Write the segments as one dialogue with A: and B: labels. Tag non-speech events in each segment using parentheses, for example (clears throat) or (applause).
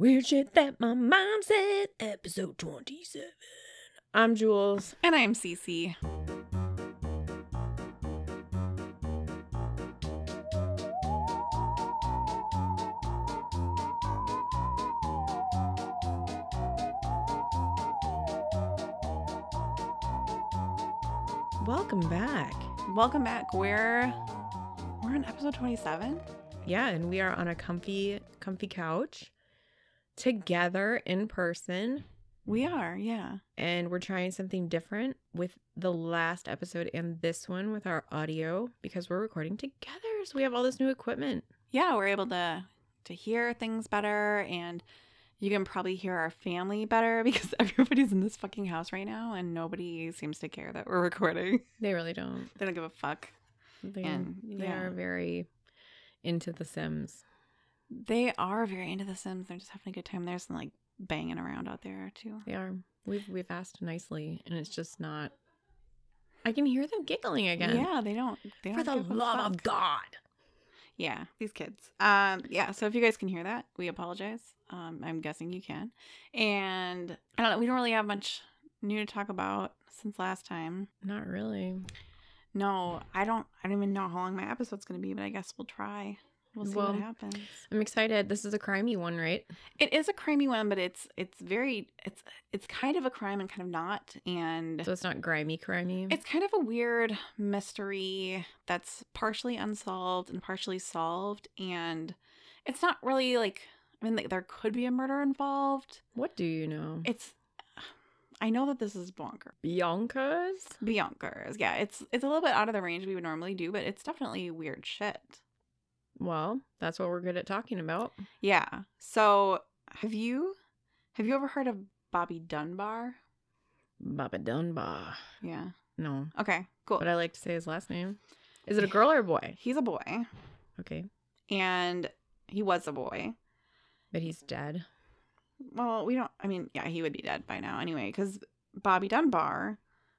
A: Weird shit that my mom said, episode 27. I'm Jules.
B: And I'm CiCi.
A: Welcome back.
B: Welcome back. We're we're on episode 27.
A: Yeah, and we are on a comfy, comfy couch together in person.
B: We are, yeah.
A: And we're trying something different with the last episode and this one with our audio because we're recording together. So we have all this new equipment.
B: Yeah, we're able to to hear things better and you can probably hear our family better (laughs) because everybody's in this fucking house right now and nobody seems to care that we're recording. (laughs)
A: They really don't.
B: They don't give a fuck.
A: They,
B: And,
A: they
B: yeah.
A: are very into the Sims.
B: They are very into The Sims. They're just having a good time. There's some like banging around out there too.
A: They are. We've we've asked nicely, and it's just not. I can hear them giggling again.
B: Yeah, they don't. They
A: For
B: don't For the
A: love
B: fuck.
A: of God.
B: Yeah, these kids. Um, yeah. So if you guys can hear that, we apologize. Um, I'm guessing you can. And I don't know. We don't really have much new to talk about since last time.
A: Not really.
B: No, I don't. I don't even know how long my episode's gonna be, but I guess we'll try. We'll see
A: Well,
B: what happens.
A: I'm excited. This is a crimey one, right?
B: It is a crimey one, but it's it's very it's it's kind of a crime and kind of not, and
A: So it's not grimy, crimey.
B: It's kind of a weird mystery that's partially unsolved and partially solved. And it's not really like, I mean, like, there could be a murder involved.
A: what do you know?
B: It's, I know that this is bonker.
A: Bianca's.
B: Bianca's. Yeah, it's it's a little bit out of the range we would normally do, but it's definitely weird shit.
A: Well, that's what we're good at talking about.
B: Yeah. So have you have you ever heard of Bobby Dunbar?
A: Bobby Dunbar.
B: Yeah.
A: No,
B: Okay, cool.
A: but I like to say his last name. Is it a girl or a boy?
B: He's a boy,
A: Okay,
B: and he was a boy.
A: but he's dead.
B: well, we don't. I mean, yeah, he would be dead by now anyway, because Bobby Dunbar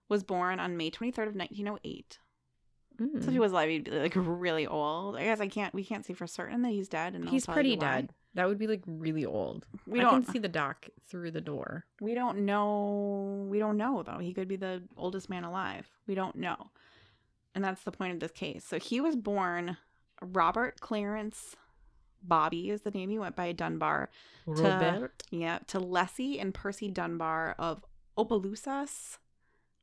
B: was born on May 23rd of 1908.
A: Mm.
B: So if he was alive, he'd be like really old. I guess I can't. We can't see for certain that he's dead, and
A: he's pretty
B: why.
A: dead. That would be like really old.
B: We
A: I
B: don't.
A: see the doc through the door.
B: We don't know. We don't know though. He could be the oldest man alive. We don't know, and that's the point of this case. So he was born Robert Clarence. Bobby is the name he went by Dunbar.
A: Robert.
B: Yeah, to Leslie and Percy Dunbar of Opelousas,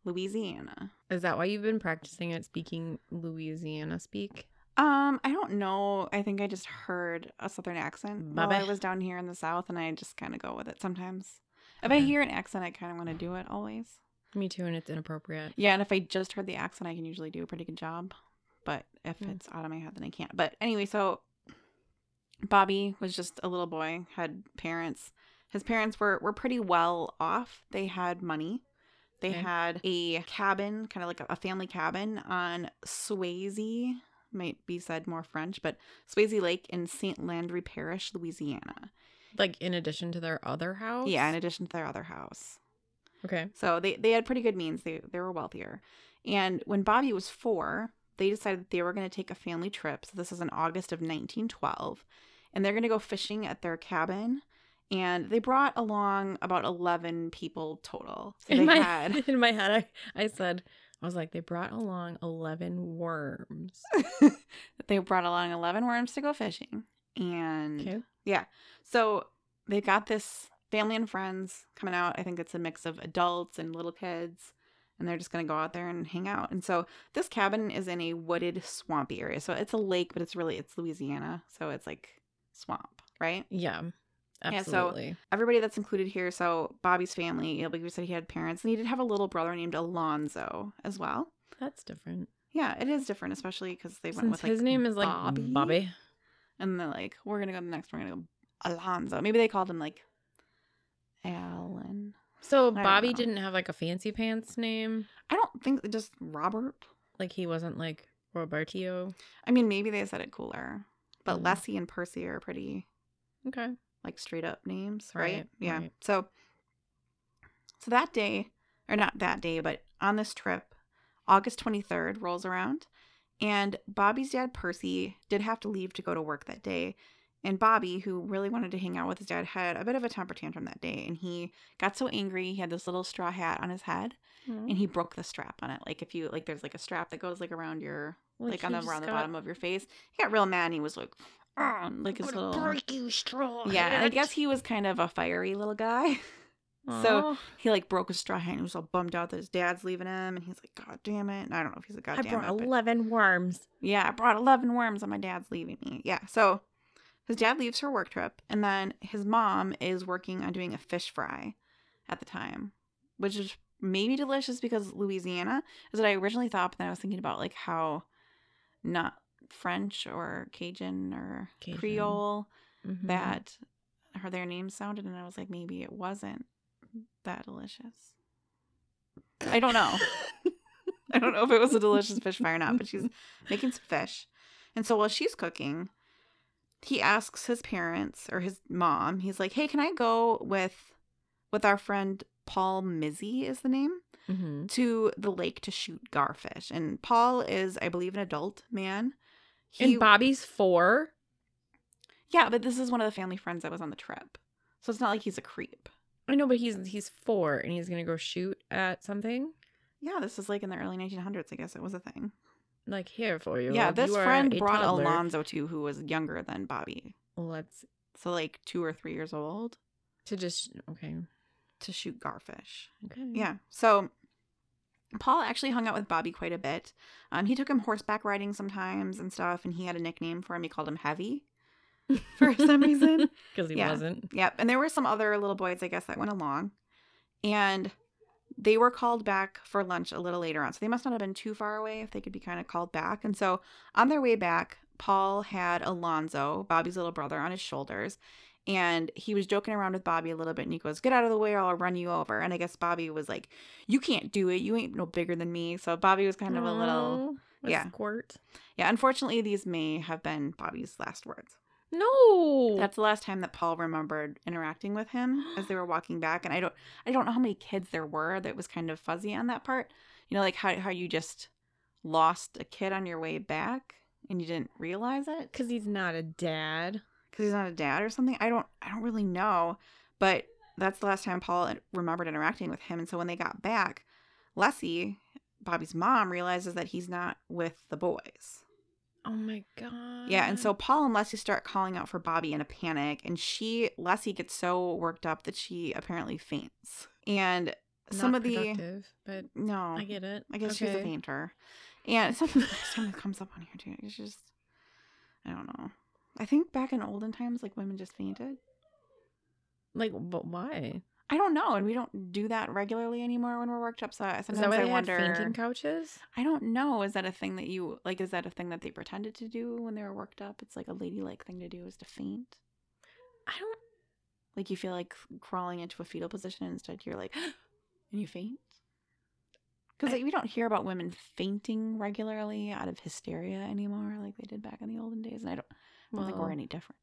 B: Louisiana.
A: Is that why you've been practicing at speaking Louisiana speak?
B: Um, I don't know. I think I just heard a southern accent while I was down here in the south, and I just kind of go with it sometimes. If I hear an accent, I kind of want to do it always.
A: Me too, and it's inappropriate.
B: Yeah, and if I just heard the accent, I can usually do a pretty good job. But if
A: Mm.
B: it's out of my head, then I can't. But anyway, so Bobby was just a little boy, had parents. His parents were were pretty well off. They had money. They
A: Okay.
B: had a cabin, kind of like a, family cabin on Swayze, might be said more French, but Swayze Lake in St. Landry Parish, Louisiana.
A: Like in addition to their other house.
B: Yeah, in addition to their other house.
A: Okay.
B: So they, they had pretty good means. They they were wealthier. And when Bobby was four, they decided that they were going to take a family trip. So this is in August of 1912. And they're going to go fishing at their cabin. And they brought along about 11 people total. So
A: In
B: they
A: my
B: had. (laughs)
A: in my head, I, I said, I was like, they brought along eleven worms. (laughs)
B: they brought along 11 worms to go fishing. And
A: Okay.
B: yeah. So they got this family and friends coming out. I think it's a mix of adults and little kids. And they're just going to go out there and hang out. And so this cabin is in a wooded, swampy area. So it's a lake, but it's really, it's Louisiana. So it's like swamp, right?
A: Yeah.
B: Yeah, so- Everybody that's included here. So Bobby's family, you know, like we said, he had parents and he did have a little brother named Alonzo as well.
A: That's different.
B: Yeah, it is different, especially because they went
A: Since
B: with like
A: his name is like
B: Bobby.
A: Bobby.
B: And they're like, we're gonna go to the next one, we're gonna go Alonzo. Maybe they called him like Alan.
A: So Bobby
B: know.
A: didn't have like a fancy pants name.
B: I don't think just Robert.
A: Like he wasn't like Robertio.
B: I mean, maybe they said it cooler. But
A: Mm.
B: Leslie and Percy are pretty
A: Okay.
B: Like straight up names, right?
A: Right,
B: Yeah.
A: right.
B: So so that day, or not that day, but on this trip, August 23rd rolls around, and Bobby's dad Percy did have to leave to go to work that day. And Bobby, who really wanted to hang out with his dad, had a bit of a temper tantrum that day. And he got so angry, he had this little straw hat on his head and he broke the strap on it. Like if you like there's like a strap that goes like around your like, on the around the bottom of your face. He got real mad and he was like "Argh," like his little
A: break you straw.
B: Yeah, and I guess he was kind of a fiery little guy. (laughs) so he like broke his straw hat and he was all bummed out that his dad's leaving him and he's like, God damn it. And I don't know if he's a god
A: I brought
B: it.
A: eleven worms.
B: yeah, I brought 11 worms and my dad's leaving me. Yeah. So his dad leaves for work trip and then his mom is working on doing a fish fry at the time, which is maybe delicious because Louisiana is what I originally thought, but then I was thinking about like how not French or Cajun or
A: Cajun.
B: Creole
A: Mhm.
B: that her their names sounded and I was like maybe it wasn't that delicious. I don't know. (laughs) I don't know if it was a delicious fish fry or not, but she's making some fish. And so while she's cooking, he asks his parents or his mom, he's like, Hey, can I go with with our friend Paul Mizzy is the name?
A: Mhm.
B: To the lake to shoot garfish. And Paul is, I believe, an adult man.
A: And Bobby's four.
B: Yeah, but this is one of the family friends that was on the trip. So it's not like he's a creep.
A: I know, but he's he's four, and he's gonna go shoot at something.
B: Yeah, this is like in the early 1900s, I guess it was a thing.
A: Like here for you.
B: yeah,
A: like,
B: this
A: you
B: friend brought
A: toddler.
B: Alonzo too, who was younger than Bobby.
A: Let's
B: So like two or three years old
A: to just okay.
B: to shoot garfish.
A: Okay.
B: Yeah. So Paul actually hung out with Bobby quite a bit. Um, he took him horseback riding sometimes and stuff, and he had a nickname for him. He called him Heavy (laughs) for some reason.
A: because he
B: Yeah.
A: wasn't.
B: Yep. And there were some other little boys, I guess, that went along. And they were called back for lunch a little later on. So they must not have been too far away if they could be kind of called back. And so on their way back, Paul had Alonzo, Bobby's little brother, on his shoulders. And he was joking around with Bobby a little bit. And he goes, Get out of the way or I'll run you over. And I guess Bobby was like, You can't do it. You ain't no bigger than me. So Bobby was kind of a little.
A: A
B: yeah.
A: Squirt.
B: Yeah. Unfortunately, these may have been Bobby's last words.
A: No.
B: That's the last time that Paul remembered interacting with him as they were walking back. And I don't I don't know how many kids there were that was kind of fuzzy on that part. You know, like how how you just lost a kid on your way back and you didn't realize it
A: because he's not a dad.
B: Because he's not a dad or something. I don't I don't really know. But that's the last time Paul remembered interacting with him. And so when they got back, Leslie, Bobby's mom, realizes that he's not with the boys.
A: Oh my god.
B: Yeah, and so Paul and Leslie start calling out for Bobby in a panic, and she Leslie gets so worked up that she apparently faints. And some of the
A: but
B: no,
A: I get it.
B: I guess she's a
A: Okay.
B: fainter. And something (laughs) comes up on here too. It's just I don't know. I think back in olden times, like women just fainted.
A: Like, but why?
B: I don't know, and we don't do that regularly anymore when we're worked up. So I-
A: Is
B: sometimes
A: that why
B: I
A: they
B: wonder.
A: had fainting couches?
B: I don't know. Is that a thing that you like? Is that a thing that they pretended to do when they were worked up? It's like a ladylike thing to do is to faint.
A: I don't.
B: Like you feel like crawling into a fetal position and instead you're like, (gasps) and you faint. Because like, we don't hear about women fainting regularly out of hysteria anymore, like they did back in the olden days. And I don't, I don't think we're any different.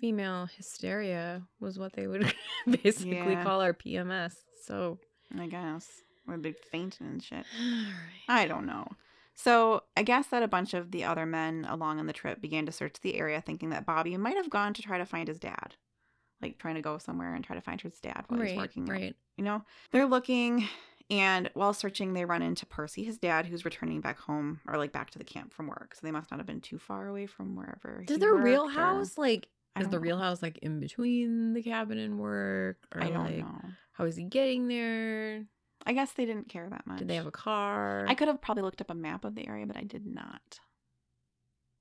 A: female hysteria was what they would (laughs) basically
B: Yeah.
A: call our PMS. So,
B: I guess we'd be fainting and shit. (sighs)
A: right.
B: I don't know. So I guess that a bunch of the other men along on the trip began to search the area, thinking that Bobby might have gone to try to find his dad, like trying to go somewhere and try to find his dad while he's
A: right,
B: working. out.
A: right.
B: You know, they're looking, and while searching, they run into Percy, his dad, who's returning back home or like back to the camp from work. So they must not have been too far away from wherever.
A: Did
B: he
A: the real
B: worked, or-
A: house like? Is the
B: don't
A: real house like in between the cabin and work, or
B: I don't
A: like
B: know.
A: how is he getting there?
B: I guess they didn't care that much.
A: Did they have a car?
B: I could have probably looked up a map of the area, but I did not.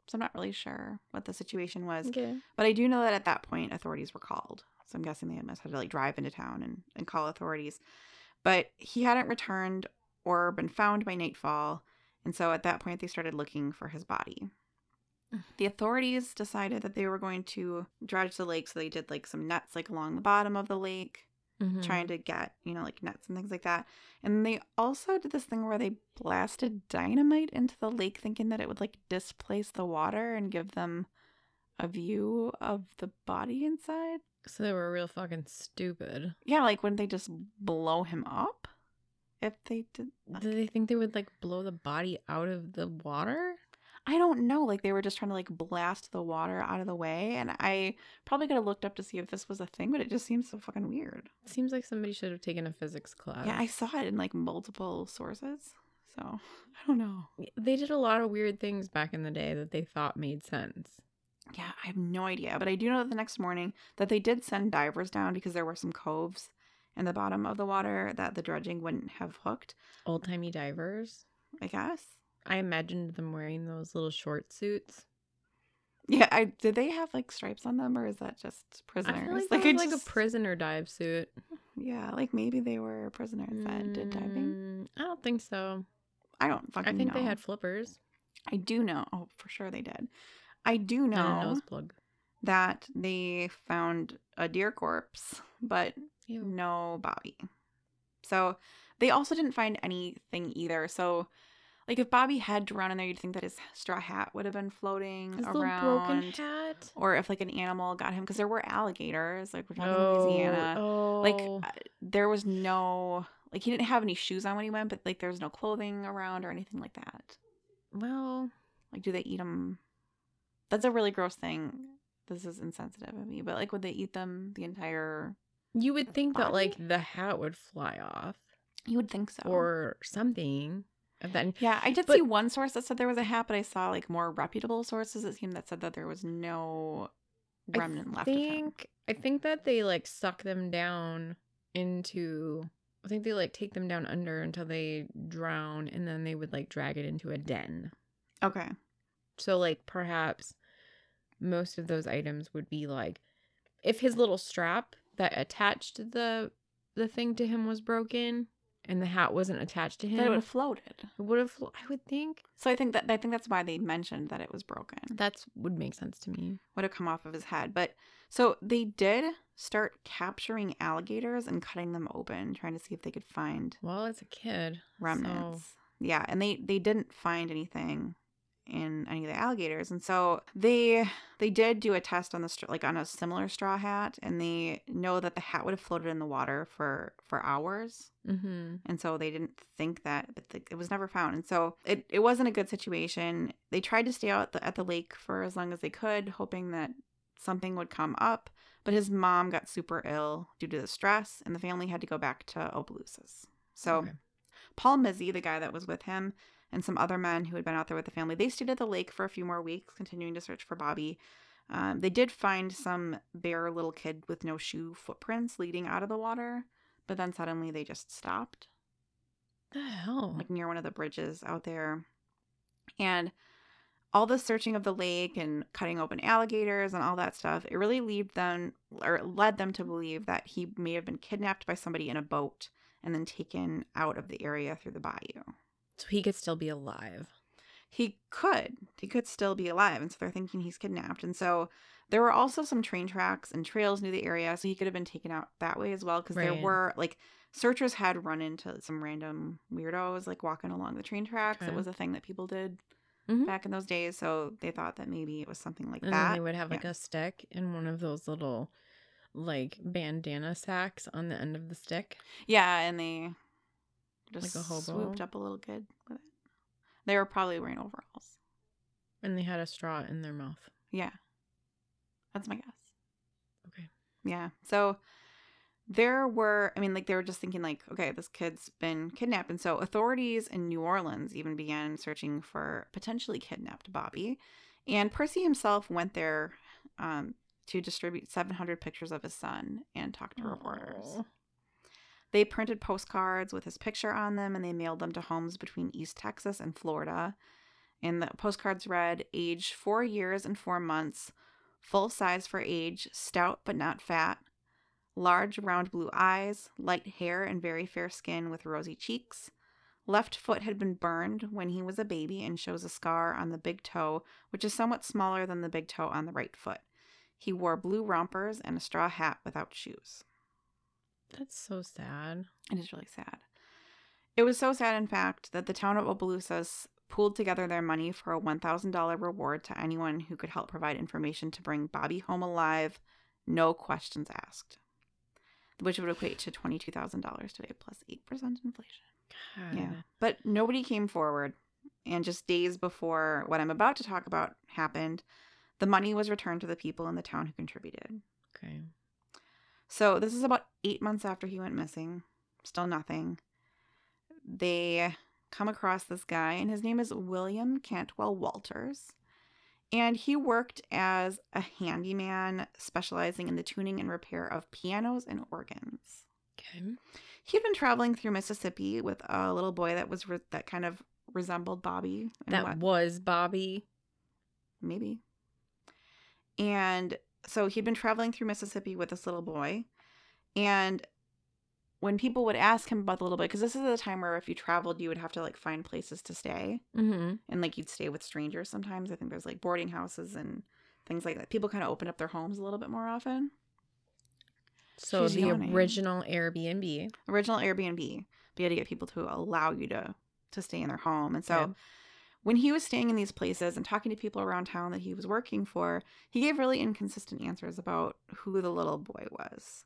B: So I'm not really sure what the situation was.
A: Okay.
B: But I do know that at that point authorities were called. So I'm guessing they must have to like drive into town and, and call authorities. But he hadn't returned or been found by nightfall. And so at that point they started looking for his body. The authorities decided that they were going to dredge the lake, so they did like some nets like along the bottom of the lake,
A: Mhm.
B: trying to get, you know, like nets and things like that. And they also did this thing where they blasted dynamite into the lake thinking that it would like displace the water and give them a view of the body inside.
A: So they were real fucking stupid.
B: Yeah, like wouldn't they just blow him up if they did?
A: Did they think they would like blow the body out of the water?
B: I don't know. Like they were just trying to like blast the water out of the way. And I probably could have looked up to see if this was a thing, but it just seems so fucking weird.
A: Seems like somebody should have taken a physics class.
B: Yeah, I saw it in like multiple sources. So I don't know.
A: They did a lot of weird things back in the day that they thought made sense.
B: Yeah, I have no idea. But I do know that the next morning that they did send divers down because there were some coves in the bottom of the water that the dredging wouldn't have hooked,
A: Old timey divers.
B: I guess.
A: I imagined them wearing those little short suits.
B: Yeah, I did they have like stripes on them or is that just prisoners?
A: Feel like,
B: I
A: like, like
B: just-
A: a prisoner dive suit.
B: Yeah, like maybe they were prisoners that did diving.
A: Mm, I don't think so.
B: I don't fucking
A: I think they had flippers
B: I do know. Oh, for sure they did. I do know that they found a deer corpse, but
A: Ew.
B: no Bobby. So they also didn't find anything either. So, like, if Bobby had drowned in there, you'd think that his straw hat would have been floating
A: His
B: around.
A: broken hat.
B: Or if like an animal got him, because there were alligators. Like we're talking
A: Oh,
B: Louisiana.
A: oh.
B: Like uh, there was no like he didn't have any shoes on when he went, but like there was no clothing around or anything like that.
A: well,
B: Like, do they eat them? That's a really gross thing. This is insensitive of me, but like, would they eat them the entire?
A: you would think that like the hat would fly off
B: You would think so.
A: or something. of that.
B: yeah, I did
A: but-
B: see one source that said there was a hat, but I saw like more reputable sources that seemed that said that there was no remnant
A: I
B: left of him.
A: think I think that they like suck them down into I think they like take them down under until they drown and then they would like drag it into a den.
B: Okay.
A: So like perhaps most of those items would be like if his little strap that attached the the thing to him was broken and the hat wasn't attached to him,
B: it would have floated.
A: it would have I would think
B: So I think that I think that's why they mentioned that it was broken.
A: that's would make sense to me.
B: would have come off of his head. But so they did start capturing alligators and cutting them open, trying to see if they could find
A: Well, as a kid,
B: remnants. Yeah, and they they didn't find anything in any of the alligators, and so they they did do a test on the str- like on a similar straw hat, and they know that the hat would have floated in the water for for hours.
A: Mm-hmm.
B: And so they didn't think that, but the, it was never found. And so it, it wasn't a good situation. They tried to stay out the, at the lake for as long as they could, hoping that something would come up. But his mom got super ill due to the stress, and the family had to go back to Opelousas. So
A: Okay.
B: Paul Mizzy, the guy that was with him, and some other men who had been out there with the family, they stayed at the lake for a few more weeks, continuing to search for Bobby. Um, they did find some bare little kid with no shoe footprints leading out of the water, but then suddenly they just stopped
A: the hell?
B: like near one of the bridges out there. And all the searching of the lake and cutting open alligators and all that stuff, it really led them or led them to believe that he may have been kidnapped by somebody in a boat and then taken out of the area through the bayou.
A: So he could still be alive.
B: He could. He could still be alive. And so they're thinking he's kidnapped. And so there were also some train tracks and trails near the area. So he could have been taken out that way as well. Because there were like searchers had run into some random weirdos like walking along the train tracks.
A: Okay.
B: It was a thing that people did
A: Mhm.
B: back in those days. So they thought that maybe it was something like
A: And
B: that.
A: they would have like
B: Yeah.
A: a stick and one of those little like bandana sacks on the end of the stick.
B: Yeah. And they just
A: Like a hobo?
B: swooped up a little kid with it. They were probably wearing overalls.
A: And they had a straw in their mouth.
B: Yeah. That's my guess.
A: Okay.
B: Yeah. So there were, I mean, like they were just thinking, like, okay, this kid's been kidnapped. And so authorities in New Orleans even began searching for potentially kidnapped Bobby. And Percy himself went there um, to distribute 700 pictures of his son and talk to reporters. They printed postcards with his picture on them and they mailed them to homes between East Texas and Florida. And the postcards read age four years and four months, full size for age, stout but not fat, large round blue eyes, light hair and very fair skin with rosy cheeks. Left foot had been burned when he was a baby and shows a scar on the big toe, which is somewhat smaller than the big toe on the right foot. He wore blue rompers and a straw hat without shoes.
A: That's so sad.
B: It is really sad. It was so sad, in fact, that the town of Opelousas pooled together their money for a $1,000 reward to anyone who could help provide information to bring Bobby home alive, no questions asked, which would equate to $22,000 today plus 8% inflation.
A: God.
B: Yeah. But nobody came forward. And just days before what I'm about to talk about happened, the money was returned to the people in the town who contributed.
A: Okay.
B: So this is about eight months after he went missing. Still nothing. They come across this guy, and his name is William Cantwell Walters. And he worked as a handyman specializing in the tuning and repair of pianos and organs.
A: Okay.
B: He'd been traveling through Mississippi with a little boy that was re- that kind of resembled Bobby.
A: That
B: what-
A: was Bobby.
B: maybe. And so he'd been traveling through Mississippi with this little boy. And when people would ask him about the little boy, because this is the time where if you traveled, you would have to like find places to stay.
A: Mm-hmm.
B: And like you'd stay with strangers sometimes. I think there's like boarding houses and things like that. People kind of open up their homes a little bit more often.
A: So
B: She's
A: the
B: yawning.
A: original Airbnb.
B: Original Airbnb. But you had to get people to allow you to to stay in their home. And so
A: Okay.
B: When he was staying in these places and talking to people around town that he was working for, he gave really inconsistent answers about who the little boy was.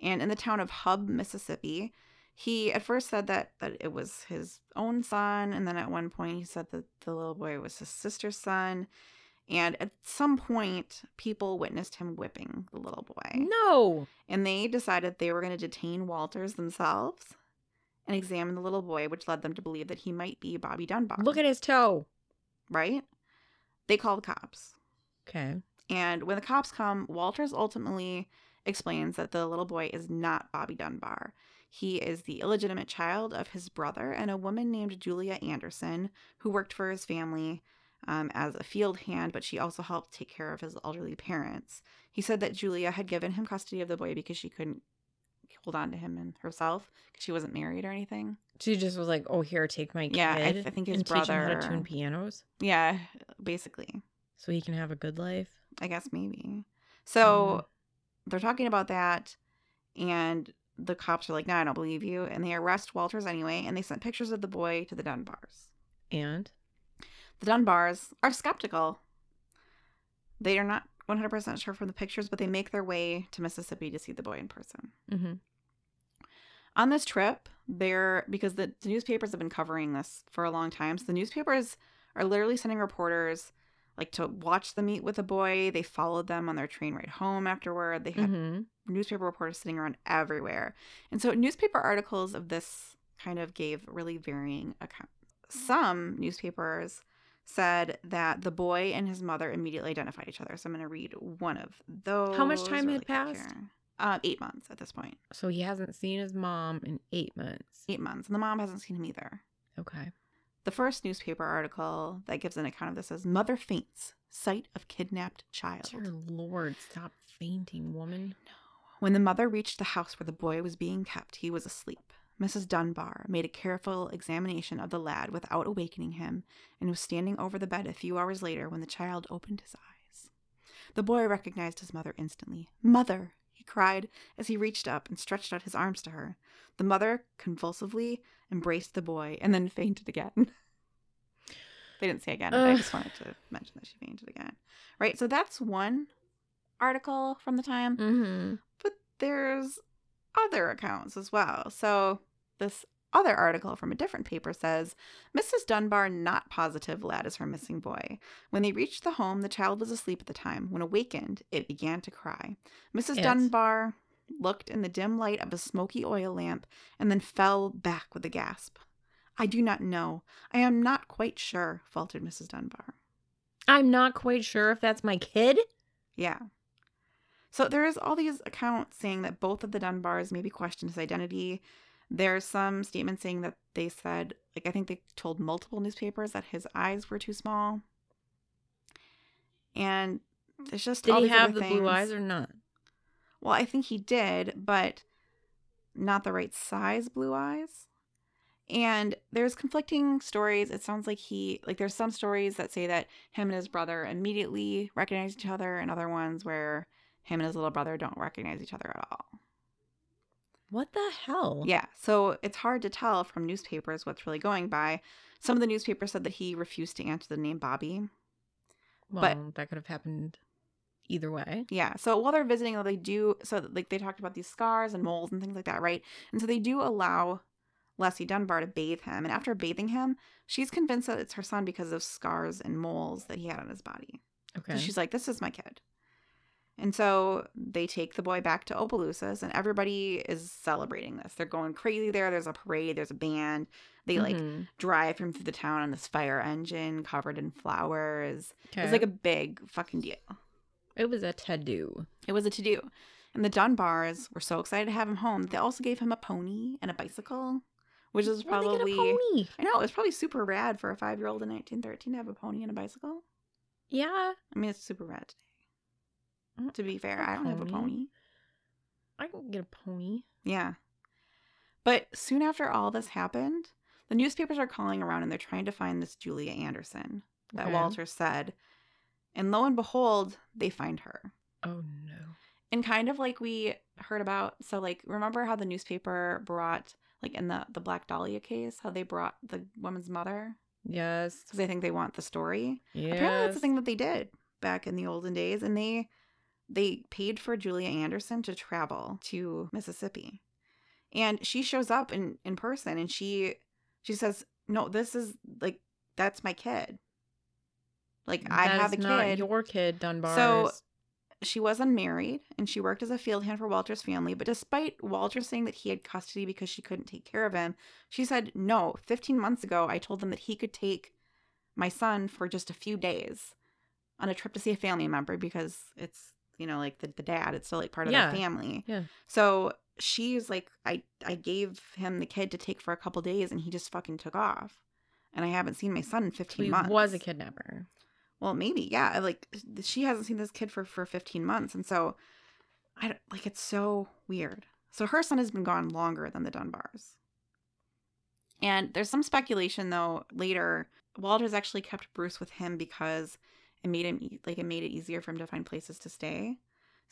B: And in the town of Hub, Mississippi, he at first said that that it was his own son, and then at one point he said that the little boy was his sister's son. And at some point, people witnessed him whipping the little boy.
A: No.
B: And they decided they were going to detain Walters themselves and examine the little boy, which led them to believe that he might be Bobby Dunbar.
A: Look at his toe.
B: right? They call the cops.
A: Okay.
B: And when the cops come, Walters ultimately explains that the little boy is not Bobby Dunbar. He is the illegitimate child of his brother and a woman named Julia Anderson, who worked for his family um, as a field hand, but she also helped take care of his elderly parents. He said that Julia had given him custody of the boy because she couldn't hold on to him and herself because she wasn't married or anything.
A: She just was like, "Oh, here, take my kid."
B: Yeah, I- I think his
A: and teach him how to tune pianos,
B: Yeah, basically.
A: so he can have a good life.
B: I guess maybe. So they're talking about that, and the cops are like, "No, I don't believe you," and they arrest Walters anyway, and they sent pictures of the boy to the Dunbars.
A: And
B: The Dunbars are skeptical. They are not 100% sure from the pictures, but they make their way to Mississippi to see the boy in person.
A: hmm
B: On this trip, they're because the, the newspapers have been covering this for a long time. So the newspapers are literally sending reporters like to watch them meet with the boy. They followed them on their train ride home afterward. They had
A: hmm
B: newspaper reporters sitting around everywhere. And so newspaper articles of this kind of gave really varying accounts. Some newspapers said that the boy and his mother immediately identified each other. So I'm going to read one of those.
A: How much time had
B: really quick
A: passed?
B: here. Uh, eight months at this point.
A: So he hasn't seen his mom in eight months.
B: Eight months. And the mom hasn't seen him either.
A: Okay.
B: The first newspaper article that gives an account of this says Mother faints, sight of kidnapped child.
A: Dear Lord, stop fainting, woman.
B: When the mother reached the house where the boy was being kept, he was asleep. Mrs. Dunbar made a careful examination of the lad without awakening him and was standing over the bed a few hours later when the child opened his eyes. The boy recognized his mother instantly. Mother! Cried as he reached up and stretched out his arms to her. The mother convulsively embraced the boy and then fainted again. (laughs) they didn't say again, but I just wanted to mention that she fainted again. Right, so that's one article from the time
A: Mm-hmm.
B: but there's other accounts as well. So this other article from a different paper says Mrs. Dunbar not positive lad is her missing boy. When they reached the home, the child was asleep at the time. When awakened, it began to cry. Mrs.
A: It.
B: Dunbar looked in the dim light of a smoky oil lamp and then fell back with a gasp. I do not know. I am not quite sure, faltered Mrs. Dunbar.
A: I'm not quite sure if that's my kid.
B: Yeah. So there's all these accounts saying that both of the Dunbars maybe questioned his identity. There's some statements saying that they said, like, I think they told multiple newspapers that his eyes were too small. And it's just
A: Did he have the blue eyes or not?
B: Well, I think he did, but not the right size blue eyes. And there's conflicting stories. It sounds like he like there's some stories that say that him and his brother immediately recognize each other, and other ones where him and his little brother don't recognize each other at all.
A: What the hell?
B: Yeah, so it's hard to tell from newspapers what's really going by. Some of the newspapers said that he refused to answer the name Bobby.
A: Well,
B: but-
A: that could have happened either way.
B: Yeah. So while they're visiting, though, they do so like they talked about these scars and moles and things like that, right? And so they do allow Leslie Dunbar to bathe him. And after bathing him, she's convinced that it's her son because of scars and moles that he had on his body.
A: Okay.
B: So she's like, this is my kid. And so they take the boy back to Opelousas, and everybody is celebrating this. They're going crazy there. There's a parade, there's a band. They like
A: Mhm.
B: drive him through the town on this fire engine covered in flowers.
A: Okay.
B: It's like a big fucking deal.
A: it was a to-do.
B: It was a to do. And the Dunbars were so excited to have him home. They also gave him a pony and a bicycle, which is
A: Where'd they get a
B: probably.
A: pony?
B: I know, it's probably super rad for a five year old in 1913 to have a pony and a bicycle.
A: Yeah,
B: I mean, it's super rad today. Mm, to be fair, I don't have a
A: pony.
B: pony.
A: I can get a pony.
B: Yeah. But soon after all this happened, the newspapers are calling around and they're trying to find this Julia Anderson that
A: Okay.
B: Walter said. And lo and behold, they find her.
A: Oh no.
B: And kind of like we heard about, so like remember how the newspaper brought like in the the Black Dahlia case, how they brought the woman's mother
A: Yes.
B: because they think they want the story.
A: Yes.
B: Apparently that's the thing that they did back in the olden days and they they paid for Julia Anderson to travel to Mississippi. And she shows up in in person and she she says, "No, this is like that's my kid. Like I have a
A: not
B: kid."
A: Your kid, Dunbar.
B: So she was unmarried and she worked as a field hand for Walter's family. But despite Walter saying that he had custody because she couldn't take care of him, she said, No, 15 months ago, I told them that he could take my son for just a few days on a trip to see a family member because it's, you know, like the, the dad, it's still like part of
A: Yeah.
B: the family.
A: Yeah.
B: So she's like, I, I gave him the kid to take for a couple days and he just fucking took off. And I haven't seen my son in 15
A: he
B: months
A: was a kidnapper.
B: well maybe yeah like she hasn't seen this kid for for 15 months and so i don't like it's so weird so her son has been gone longer than the dunbars and there's some speculation though later walter's actually kept bruce with him because it made him like it made it easier for him to find places to stay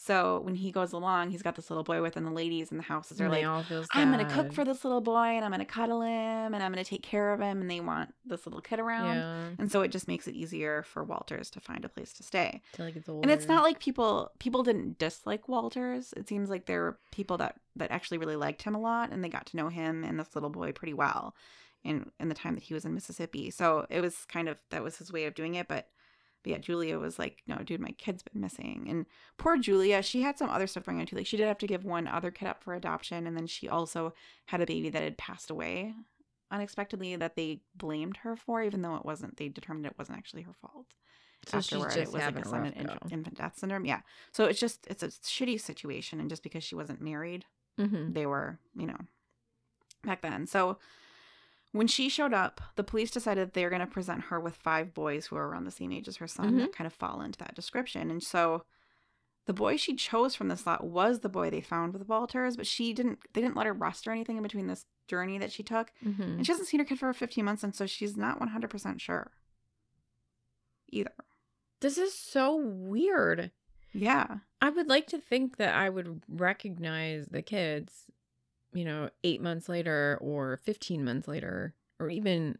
B: so when he goes along he's got this little boy with him and the ladies in the houses are
A: they
B: like I'm gonna cook for this little boy and I'm gonna cuddle him and I'm gonna take care of him and they want this little kid around.
A: Yeah.
B: And so it just makes it easier for Walters to find a place to stay.
A: Gets.
B: And it's not like people people didn't dislike Walters. It seems like there were people that that actually really liked him a lot and they got to know him and this little boy pretty well in in the time that he was in Mississippi. So it was kind of that was his way of doing it, but yeah, Julia was like, "No, dude, my kid's been missing." And poor Julia, she had some other stuff going on too. Like she did have to give one other kid up for adoption, and then she also had a baby that had passed away unexpectedly that they blamed her for, even though it wasn't. They determined it wasn't actually her fault
A: So
B: afterward.
A: just
B: it was like a
A: a
B: sudden in- infant death syndrome. Yeah. So it's just it's a shitty situation, and just because she wasn't married,
A: Mm-hmm.
B: they were you know back then. So when she showed up, the police decided they were going to present her with five boys who are around the same age as her son
A: Mhm.
B: that kind of fall into that description. And so the boy she chose from this lot was the boy they found with Walters, but she didn't. They didn't let her rest or anything in between this journey that she took.
A: Mm-hmm.
B: And she hasn't seen her kid for 15 months, and so she's not 100% sure either.
A: This is so weird.
B: Yeah.
A: I would like to think that I would recognize the kids, you know, eight months later or 15 months later or even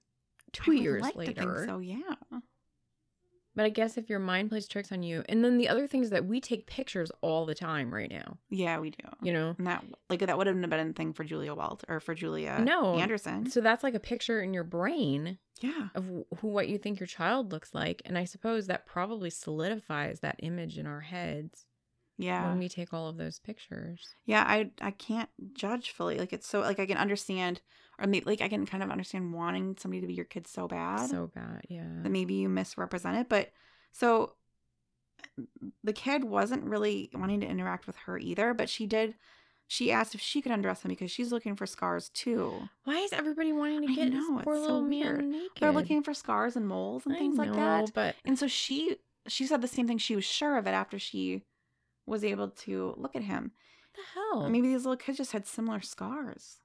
A: two years
B: like
A: later.
B: so, yeah.
A: But I guess if your mind plays tricks on you, and then the other thing is that we take pictures all the time right now,
B: Yeah, we do.
A: you know?
B: And that like that would have been a thing for Julia Walt or for Julia
A: No.
B: Anderson.
A: So that's like a picture in your brain
B: Yeah.
A: of who what you think your child looks like. And I suppose that probably solidifies that image in our heads
B: Yeah.
A: when we take all of those pictures.
B: Yeah, I I can't judge fully. Like it's so like I can understand or maybe like I can kind of understand wanting somebody to be your kid so bad
A: So bad, yeah.
B: that maybe you misrepresent it. But so the kid wasn't really wanting to interact with her either, but she did she asked if she could undress him because she's looking for scars too.
A: Why is everybody wanting to
B: I
A: get
B: know,
A: this poor
B: so
A: little
B: weird.
A: man naked?
B: They're looking for scars and moles and
A: I
B: things like that.
A: But
B: And so she she said the same thing. She was sure of it after she was able to look at him.
A: what the hell?
B: Maybe these little kids just had similar scars.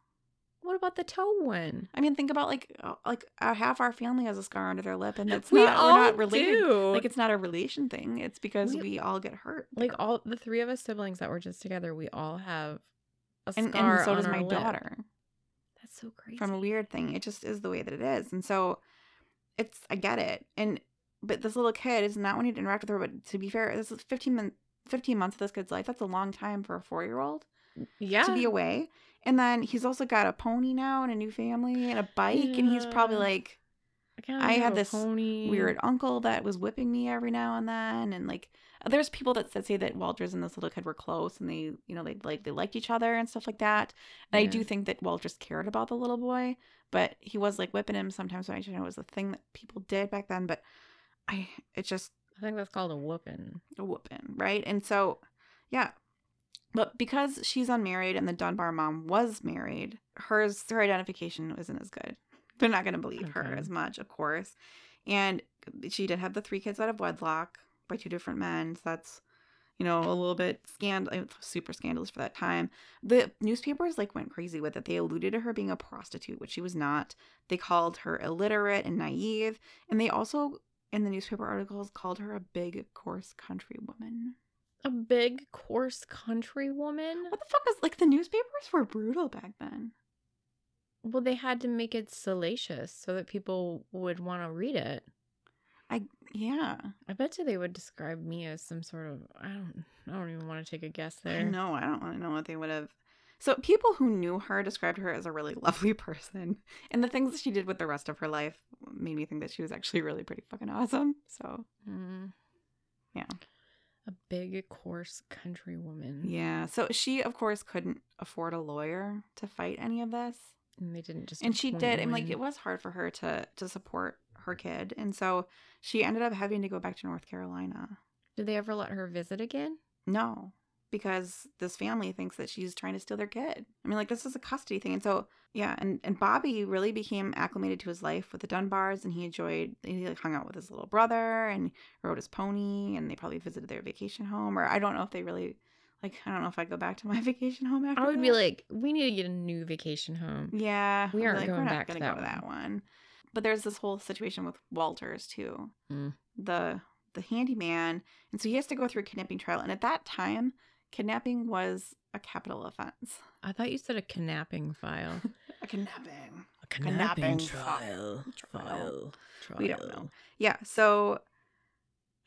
A: what about the toe one?
B: I mean, think about like uh, like uh, half our family has a scar under their lip, and it's
A: we
B: not
A: all
B: we're not related.
A: do.
B: Like it's not a relation thing. It's because
A: We-
B: we, all get hurt.
A: like all the three of us siblings that were just together, we all have a scar
B: and, and so does my
A: lip.
B: daughter
A: That's so crazy.
B: from a weird thing. It just is the way that it is, and so it's I get it. And but this little kid is not wanting to interact with her. But to be fair, this is fifteen months. 15 months of this kid's life that's a long time for a four year old
A: yeah.
B: to be away And then he's also got a pony now and a new family and a bike. And he's probably like,
A: kinda
B: I had this
A: pony.
B: weird uncle that was whipping me every now and then and like there's people that, that say that Walters and this little kid were close and they you know they like they liked each other and stuff like that and I do think that Walters cared about the little boy but he was like whipping him sometimes so I know it was a thing that people did back then but I it just
A: I think that's called a whooping.
B: a whooping right? And so yeah. But because she's unmarried and the Dunbar mom was married hers her identification isn't as good. They're not going to believe her as much of course. And she did have the three kids out of wedlock by two different men so that's you know a little bit scandal super scandalous for that time. The newspapers like went crazy with it. They alluded to her being a prostitute which she was not. They called her illiterate and naive and they also in the newspaper articles called her a big coarse country woman
A: A big, coarse country woman?
B: what the fuck is like the newspapers were brutal back then
A: Well, they had to make it salacious so that people would want to read it.
B: i yeah
A: I bet you they would describe me as some sort of I don't I don't even want to take a guess there.
B: No. I don't want to know what they would have. So people who knew her described her as a really (laughs) lovely person, and the things that she did with the rest of her life made me think that she was actually really pretty fucking awesome. So
A: Mm.
B: Yeah.
A: A big, coarse country woman.
B: yeah. So she, of course, couldn't afford a lawyer to fight any of this,
A: And they didn't just.
B: and she did. And like it was hard for her to to support her kid, and so she ended up having to go back to North Carolina.
A: Did they ever let her visit again?
B: No, because this family thinks that she's trying to steal their kid. I mean, like this is a custody thing, and so yeah, and and Bobby really became acclimated to his life with the Dunbars, and he enjoyed. He like hung out with his little brother and rode his pony, and they probably visited their vacation home, or I don't know if they really like. I don't know if I'd go back to my (laughs) vacation home after.
A: I would be like, we need to get a new vacation home.
B: yeah,
A: We aren't
B: like,
A: going
B: we're not
A: back to that
B: go to that one. But there's this whole situation with Walters too,
A: Mm.
B: the the handyman, and so he has to go through a kidnapping trial. And at that time, kidnapping was a capital offense.
A: I thought you said a kidnapping file. (laughs)
B: A kidnapping.
A: A
B: Kidnapping
A: trial.
B: trial. We don't know. Yeah. So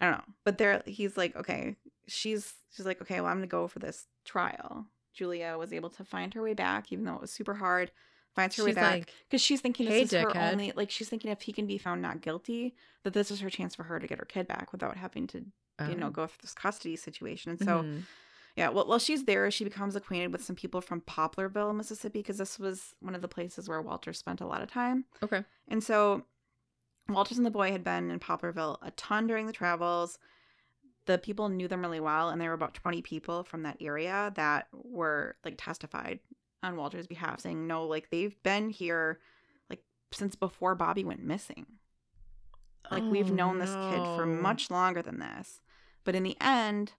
B: I don't know, but there he's like, okay, she's she's like, okay, well, I'm gonna go for this trial. Julia was able to find her way back, even though it was super hard. Finds her way
A: She's
B: back
A: like,
B: because she's thinking
A: "Hey,
B: this is her only like she's thinking if he can be found not guilty, that this is her chance for her to get her kid back without having to you know
A: um,
B: go through this custody situation. And so
A: mhm.
B: Yeah, well, while she's there, she becomes acquainted with some people from Poplarville, Mississippi, because this was one of the places where Walter spent a lot of time.
A: okay.
B: And so Walters and the boy had been in Poplarville a ton during the travels. The people knew them really well, and there were about 20 people from that area that were like testified on Walter's behalf, saying, No, like they've been here like since before Bobby went missing. Like we've
A: Oh,
B: known this kid for
A: oh,
B: much longer than this. But in the end,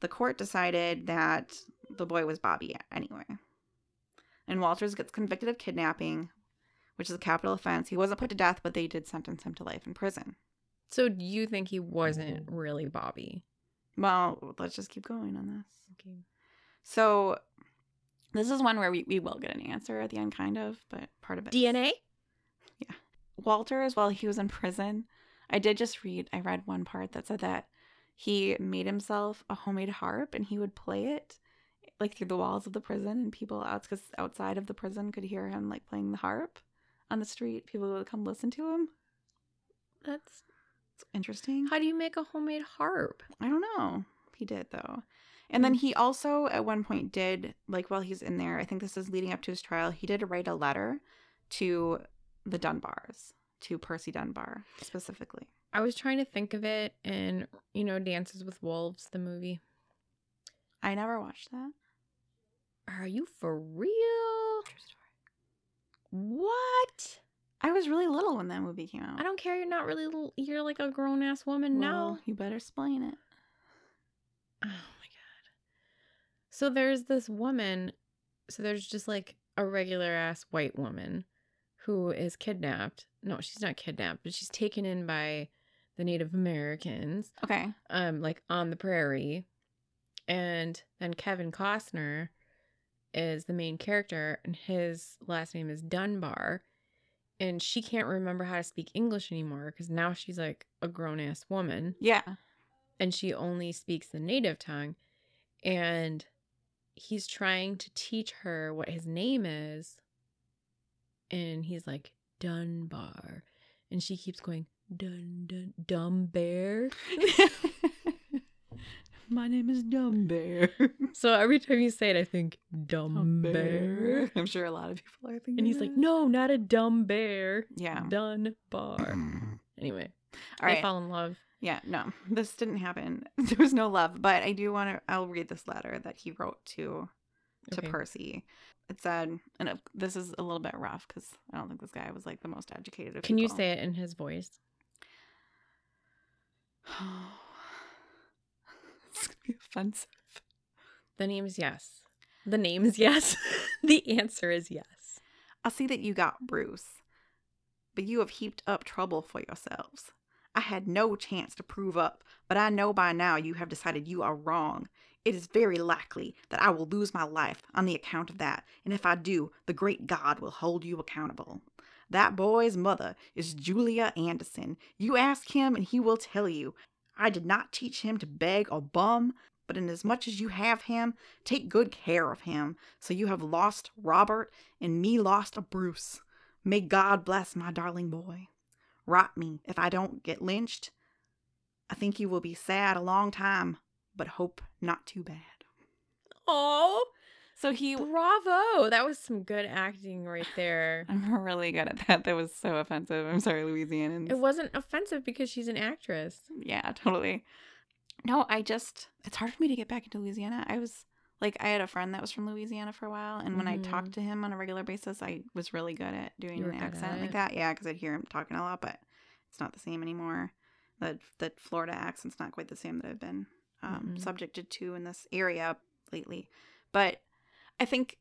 B: the court decided that the boy was Bobby anyway. And Walters gets convicted of kidnapping, which is a capital offense. He wasn't put to death, but they did sentence him to life in prison.
A: So do you think he wasn't really Bobby?
B: Well, let's just keep going on this.
A: Okay.
B: So this is one where we, we will get an answer at the end, kind of, but part of it.
A: DNA? Yeah.
B: Walters, while he was in prison, I did just read, I read one part that said that he made himself a homemade harp and he would play it like through the walls of the prison and people out, outside of the prison could hear him like playing the harp on the street. People would come listen to him.
A: That's
B: It's interesting.
A: how do you make a homemade harp?
B: I don't know. He did though. And then mm. he also at one point did like while he's in there, I think this is leading up to his trial, he did write a letter to the Dunbars, to Percy Dunbar specifically.
A: I was trying to think of it and you know, Dances with Wolves, the movie.
B: I never watched that.
A: Are you for real?
B: True story.
A: What?
B: I was really little when that movie came out.
A: I don't care. You're not really. l- You're like a grown ass woman now.
B: You better explain it. (sighs)
A: Oh my god. So there's this woman. So there's just like a regular ass white woman who is kidnapped. No, she's not kidnapped, but she's taken in by the Native Americans,
B: Okay.
A: um, like on the prairie. And then Kevin Costner is the main character, and his last name is Dunbar. And she can't remember how to speak English anymore because now she's like a grown ass woman
B: Yeah.
A: and she only speaks the native tongue and he's trying to teach her what his name is. And he's like, Dunbar. And she keeps going, Dun, dun, dumb bear. (laughs)
B: My name is Dumb Bear.
A: So every time you say it, I think, dumb bear.
B: I'm sure a lot of people are thinking.
A: And he's like, no, not a dumb bear.
B: Yeah.
A: Dunbar. (clears throat) Anyway,
B: All right.
A: fall in love.
B: Yeah, no, this didn't happen. (laughs) There was no love, but I do want to. I'll read this letter that he wrote to to
A: Okay.
B: Percy. It said, and this is a little bit rough because I don't think this guy was like the most educated. Of
A: Can you say it in his voice? (sighs)
B: it's gonna be offensive.
A: The name is yes. The name is yes. (laughs) the answer is yes.
B: I see that you got Bruce, but you have heaped up trouble for yourselves. I had no chance to prove up, but I know by now you have decided you are wrong. It is very likely that I will lose my life on the account of that, and if I do, the great God will hold you accountable. That boy's mother is Julia Anderson. You ask him, and he will tell you. I did not teach him to beg or bum, but inasmuch as you have him, take good care of him. So you have lost Robert, and me lost a Bruce. May God bless my darling boy. Rot me if I don't get lynched. I think you will be sad a long time, but hope not too bad.
A: Oh,
B: So he.
A: bravo. That was some good acting right there. (laughs)
B: I'm really good at that. That was so offensive. I'm sorry, Louisianans.
A: It wasn't offensive because she's an actress.
B: yeah, totally. No, I just. It's hard for me to get back into Louisiana. I was. Like, I had a friend that was from Louisiana for a while, and when I
A: Mhm.
B: talked to him on a regular basis, I was really good at doing an accent like that. Yeah, because I'd hear him talking a lot, but it's not the same anymore. The the Florida accent's not quite the same that I've been um,
A: Mm-mm.
B: subjected to in this area lately. But I think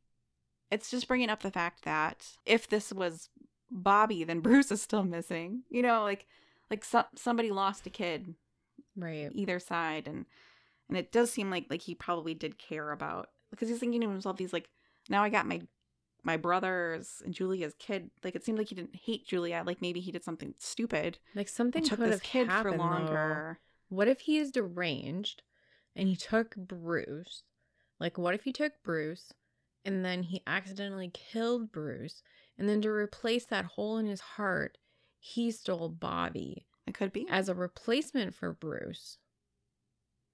B: it's just bringing up the fact that if this was Bobby, then (laughs) Bruce is still missing. You know, like like so- somebody lost a kid
A: Right.
B: either side and and it does seem like like he probably did care about because he's thinking to himself he's like now i got my my brothers and julia's kid like it seemed like he didn't hate julia like maybe he did something stupid
A: Like something
B: took
A: could
B: this
A: have
B: kid
A: happened
B: for longer
A: Though. What if he is deranged and he took Bruce? Like, what if he took Bruce and then he accidentally killed Bruce? And then to replace that hole in his heart, he stole Bobby
B: it could be
A: as a replacement for Bruce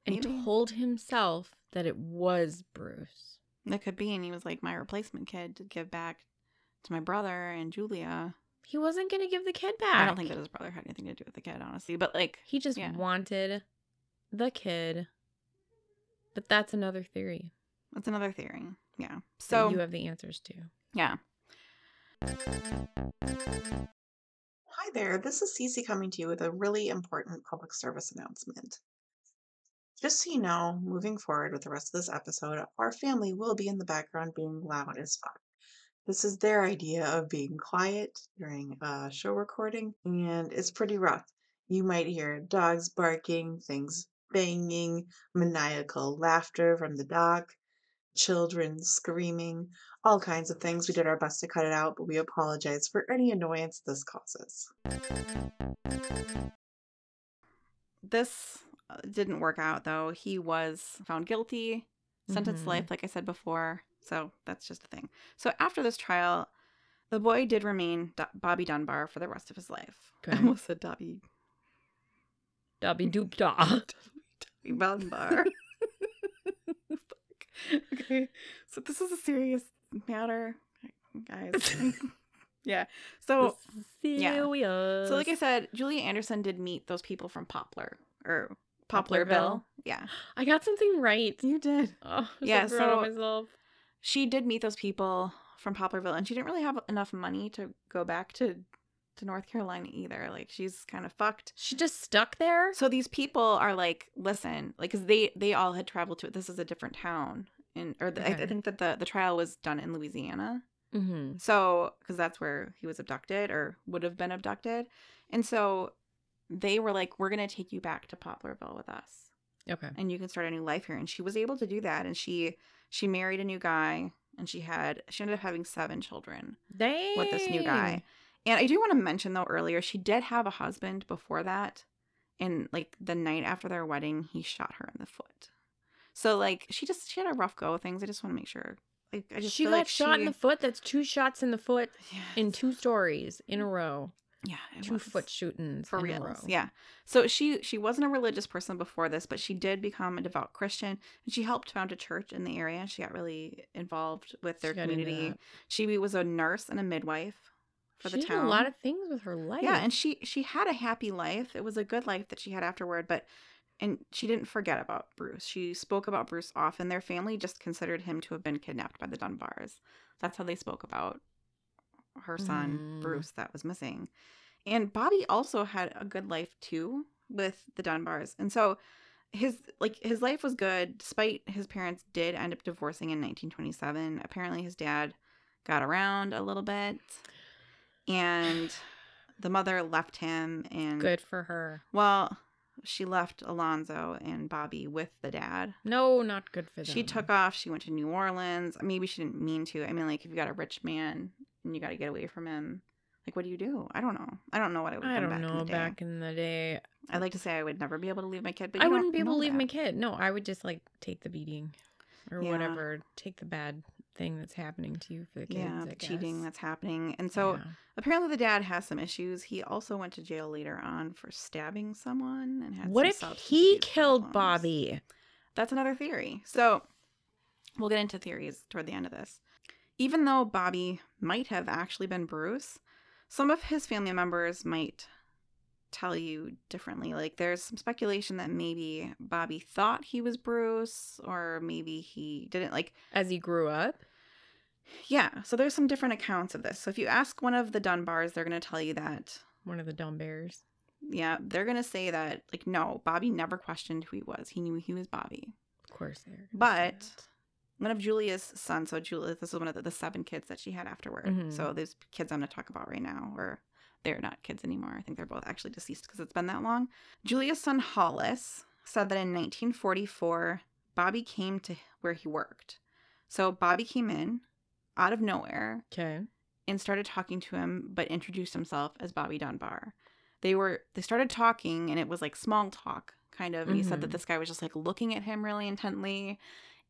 A: and
B: Maybe.
A: told himself that it was Bruce.
B: it could be and he was like my replacement kid to give back to my brother and julia
A: He wasn't going to give the kid back.
B: i don't think that his brother had anything to do with the kid honestly but like
A: He just
B: Yeah.
A: wanted the kid. But that's another theory.
B: that's another theory yeah
A: So
B: so
A: you have the answers to.
B: yeah
C: Hi there, this is CiCi coming to you with a really important public service announcement. Just so you know, moving forward with the rest of this episode, our family will be in the background being loud as fuck. This is their idea of being quiet during a show recording, and it's pretty rough. You might hear dogs barking, things banging, maniacal laughter from the dog, children screaming, all kinds of things. We did our best to cut it out, but we apologize for any annoyance this causes.
B: this uh, didn't work out though he was found guilty sentenced to
A: Mhm.
B: life like i said before so that's just a thing so after this trial the boy did remain Do- bobby dunbar for the rest of his life (laughs)
A: Okay.
B: i almost said dobby
A: Dobby doop. (laughs)
B: Dobby dunbar. (laughs) okay so this is a serious matter guys (laughs) (laughs) yeah so yeah.
A: Serious.
B: so like i said julia anderson did meet those people from poplar or
A: Poplarville.
B: poplarville yeah (gasps)
A: I got something right.
B: you did
A: Oh, I'm
B: Yeah,
A: so
B: so-
A: myself.
B: she did meet those people from Poplarville, and she didn't really have enough money to go back to to North Carolina either. Like she's kind of fucked.
A: She just stuck there.
B: So these people are like, listen, like, cause they they all had traveled to it. This is a different town, and or the, I, I think that the the trial was done in Louisiana.
A: Mm-hmm.
B: So because that's where he was abducted or would have been abducted, and so they were like, we're gonna take you back to Poplarville with us.
A: Okay.
B: and you can start a new life here. And she was able to do that. And she she married a new guy. And she had she ended up having seven children
A: Dang.
B: with this new guy. And i do want to mention though earlier she did have a husband before that. And like the night after their wedding he shot her in the foot So like she just she had a rough go of things. I just want to make sure. Like I just
A: she got
B: like
A: shot in the foot. That's two shots in the foot (sighs)
B: yeah,
A: in two stories in a row.
B: yeah
A: two
B: was.
A: foot shootings
B: for
A: row.
B: yeah so she she wasn't a religious person before this but she did become a devout christian and she helped found a church in the area she got really involved with their
A: She
B: community she was a nurse and a midwife for
A: she
B: the
A: did
B: town
A: a lot of things with her life.
B: yeah and she she had a happy life it was a good life that she had afterward but and she didn't forget about bruce. She spoke about bruce often. Their family just considered him to have been kidnapped by the dunbars. That's how they spoke about her son
A: Mm.
B: bruce that was missing. And bobby also had a good life too with the dunbars. And so his like his life was good despite his parents did end up divorcing in 1927 apparently his dad got around a little bit and (sighs) the mother left him and
A: good for her.
B: well she left alonzo and bobby with the dad
A: No, not good for them.
B: she took off she went to new orleans maybe she didn't mean to i mean like if you got a rich man and you got to get away from him like what do you do i don't know i don't know what i would do. I
A: don't
B: back
A: know.
B: day
A: Back in the day,
B: i'd like to say i would never be able to leave my kid but
A: I wouldn't be able to leave my kid. No, I would just like take the beating or
B: Yeah.
A: whatever. Take the bad thing that's happening to you for the kids.
B: yeah
A: I
B: cheating
A: guess.
B: that's happening and so
A: Yeah.
B: apparently the dad has some issues he also went to jail later on for stabbing someone and had
A: what if he killed
B: problems.
A: Bobby?
B: That's another theory. So we'll get into theories toward the end of this. Even though Bobby might have actually been Bruce, some of his family members might tell you differently. Like there's some speculation that maybe Bobby thought he was Bruce, or maybe he didn't. Like,
A: As he grew up,
B: yeah. So there's some different accounts of this. So if you ask one of the Dunbars, they're going to tell you that
A: one of the Dunbars.
B: yeah, they're going to say that, like, no, Bobby never questioned who he was. He knew he was Bobby.
A: Of course,
B: But one of Julia's sons, so Julia, this is one of the, the seven kids that she had afterward.
A: Mhm.
B: So these kids I'm going to talk about right now, or they're not kids anymore. I think they're both actually deceased because it's been that long. Julia's son Hollis said that in 1944, Bobby came to where he worked. So Bobby came in out of nowhere
A: okay,
B: and started talking to him, but introduced himself as Bobby Dunbar. They were they started talking, and it was like small talk, kind of. And he said that
A: Mhm.
B: this guy was just like looking at him really intently,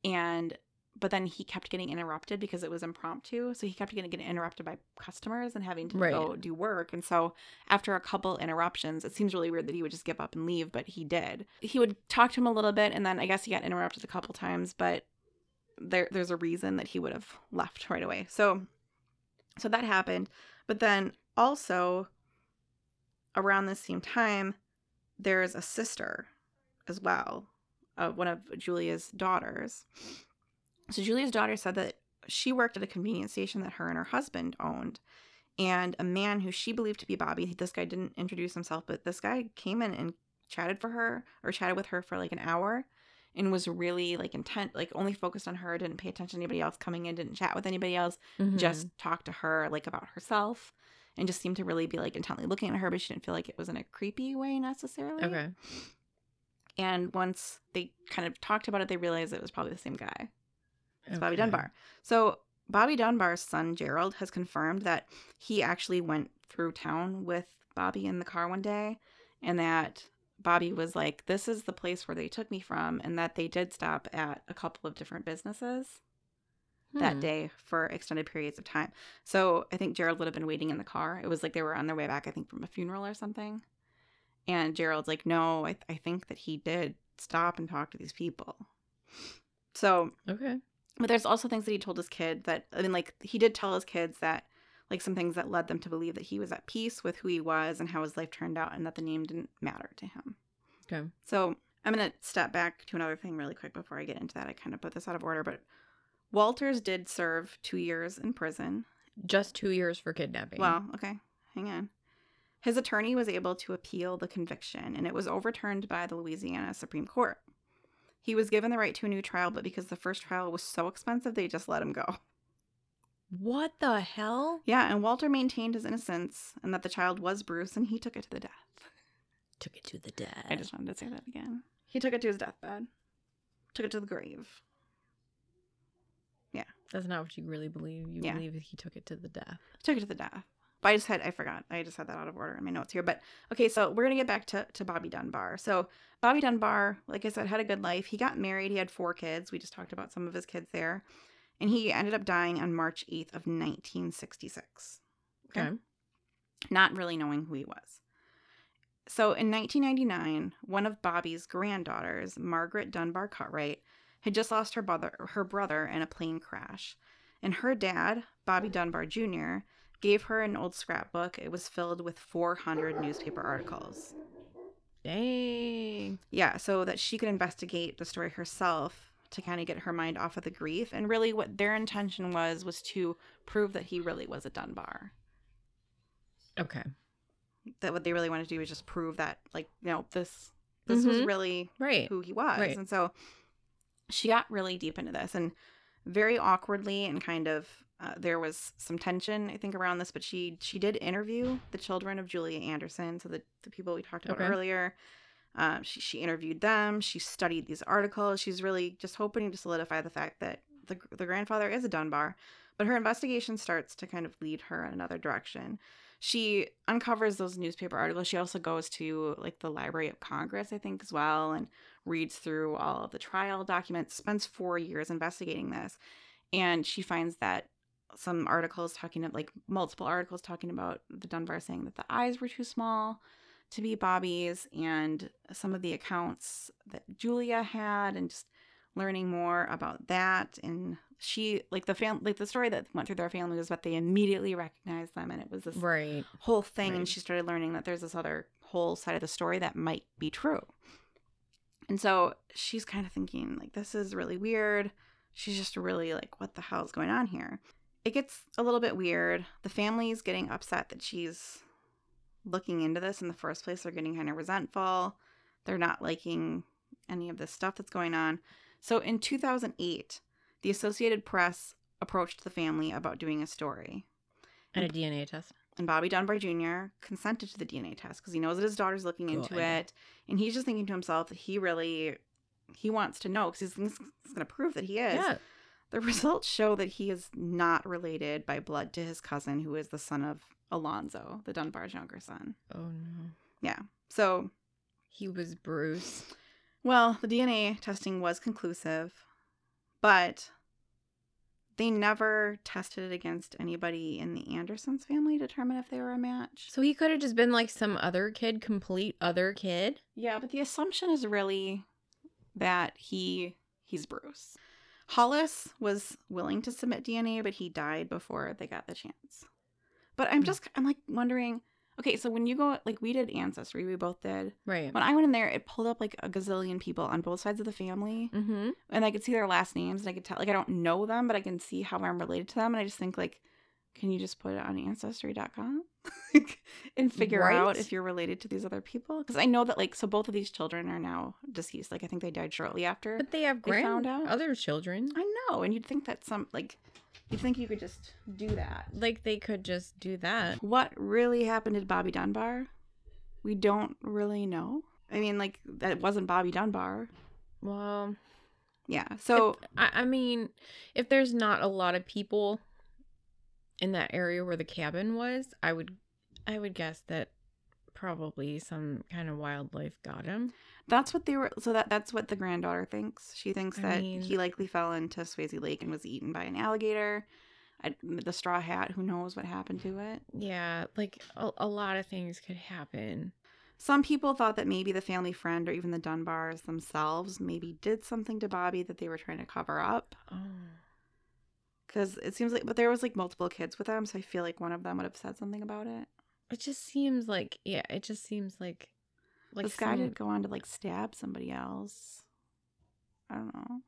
B: and but then he kept getting interrupted because it was impromptu. So he kept getting, getting interrupted by customers and having to
A: Right.
B: go do work. And so after a couple interruptions, it seems really weird that he would just give up and leave, but he did. He would talk to him a little bit, and then I guess he got interrupted a couple times, but there there's a reason that he would have left right away. So so that happened. But then also around the same time, there's a sister as well, of one of Julia's daughters. So Julia's daughter said that she worked at a convenience station that her and her husband owned. And a man who she believed to be Bobby, this guy didn't introduce himself, but this guy came in and chatted for her or chatted with her for like an hour and was really like intent, like only focused on her, didn't pay attention to anybody else coming in, didn't chat with anybody else,
A: Mhm.
B: just talked to her like about herself and just seemed to really be like intently looking at her, but she didn't feel like it was in a creepy way necessarily.
A: okay.
B: And once they kind of talked about it, they realized it was probably the same guy. It's Bobby Dunbar. So Bobby Dunbar's son Gerald has confirmed that he actually went through town with Bobby in the car one day and that Bobby was like, This is the place where they took me from, and that they did stop at a couple of different businesses that
A: Hmm.
B: day for extended periods of time. So I think Gerald would have been waiting in the car. It was like they were on their way back, I think, from a funeral or something. And Gerald's like, no, I, I think that he did stop and talk to these people. So,
A: Okay.
B: But there's also things that he told his kid that, I mean, like, he did tell his kids that, like, some things that led them to believe that he was at peace with who he was and how his life turned out and that the name didn't matter to him.
A: Okay.
B: So I'm going to step back to another thing really quick before I get into that. I kind of put this out of order, but Walters did serve two years in prison.
A: Just two years for kidnapping.
B: Well, okay, hang on. His attorney was able to appeal the conviction, and it was overturned by the Louisiana Supreme Court. He was given the right to a new trial, but because the first trial was so expensive, they just let him go. (laughs)
A: what the hell?
B: Yeah, and Walter maintained his innocence and that the child was Bruce, and he took it to the death.
A: Took it to the death.
B: I just wanted to say that again. He took it to his deathbed, took it to the grave. Yeah.
A: That's not what you really believe. You
B: Yeah.
A: believe he took it to the death.
B: took it to the death. But I just had I forgot. I just had that out of order in my notes here. But okay, so we're gonna get back to, to Bobby Dunbar. So Bobby Dunbar, like I said, had a good life. He got married, he had four kids. We just talked about some of his kids there. And he ended up dying on March 8th of 1966.
A: Okay.
B: Not really knowing who he was. So in 1999, one of Bobby's granddaughters, Margaret Dunbar Cartwright, had just lost her brother her brother in a plane crash. And her dad, Bobby Dunbar Jr., gave her an old scrapbook. It was filled with 400 newspaper articles.
A: Dang.
B: Yeah, so that she could investigate the story herself to kind of get her mind off of the grief. And really, what their intention was was to prove that he really was a Dunbar.
A: Okay.
B: That what they really wanted to do was just prove that, like, you know, this this was
A: Mhm.
B: really
A: Right.
B: who he was.
A: Right.
B: And so she got really deep into this and very awkwardly and kind of uh, there was some tension I think around this, but she she did interview the children of Julia Anderson, so the the people we talked about
A: Okay.
B: earlier. Um, she she interviewed them. She studied these articles. She's really just hoping to solidify the fact that the the grandfather is a Dunbar. But her investigation starts to kind of lead her in another direction. She uncovers those newspaper articles. She also goes to like the Library of Congress, I think, as well, and reads through all of the trial documents. Spends four years investigating this, and she finds that some articles talking of like multiple articles talking about the Dunbar saying that the eyes were too small to be Bobby's, and some of the accounts that Julia had, and just learning more about that. And she like the fam like the story that went through their family was that they immediately recognized them, and it was this
A: Right.
B: whole thing and she started learning that there's this other whole side of the story that might be true and so she's kind of thinking like this is really weird. She's just really like what the hell is going on here? It gets a little bit weird. The family's getting upset that she's looking into this in the first place. They're getting kind of resentful. They're not liking any of this stuff that's going on. So in 2008 the associated press approached the family about doing a story.
A: And a DNA test.
B: And Bobby Dunbar Jr. consented to the DNA test because he knows that his daughter's looking into it, and he's just thinking to himself that he really he wants to know because he's, he's going to prove that he is.
A: Yeah.
B: The results show that he is not related by blood to his cousin, who is the son of Alonzo, the Dunbar's younger son.
A: Oh no.
B: Yeah. So,
A: He was Bruce.
B: well, the DNA testing was conclusive, but they never tested it against anybody in the Andersons family to determine if they were a match.
A: So he could have just been like some other kid, complete other kid.
B: Yeah, but the assumption is really that he he's Bruce. Hollis was willing to submit DNA, but he died before they got the chance. But I'm
A: Hmm.
B: just I'm like wondering, okay, so when you go like we did ancestry, we both did.
A: Right.
B: When I went in there, it pulled up like a gazillion people on both sides of the family,
A: Mm-hmm.
B: and I could see their last names, and I could tell like I don't know them, but I can see how I'm related to them, and I just think like, can you just put it on ancestry.com (laughs) and figure out if you're related to these other people? Because I know that like so both of these children are now deceased. Like I think they died shortly after.
A: But they have
B: They
A: grand
B: found out?
A: other children.
B: I know, and you'd think that some like you'd think you could just do that.
A: Like they could just do that.
B: What really happened to Bobby Dunbar? We don't really know. I mean, like that wasn't Bobby Dunbar.
A: Well,
B: Yeah. So
A: if- I, I mean, if there's not a lot of people in that area where the cabin was, I would, I would guess that probably some kind of wildlife got him.
B: that's what they were. So that that's what the granddaughter thinks. She thinks
A: I
B: that
A: mean-
B: he likely fell into Swayze Lake and was eaten by an alligator. I, the straw hat. Who knows what happened to it?
A: Yeah, like a, a lot of things could happen.
B: Some people thought that maybe the family friend or even the Dunbars themselves maybe did something to Bobby that they were trying to cover up.
A: Oh,
B: Because it seems like, but there was like multiple kids with them, so I feel like one of them would have said something about it.
A: It just seems like yeah, it just seems like like
B: this guy
A: some-
B: did go on to like stab somebody else. I don't know.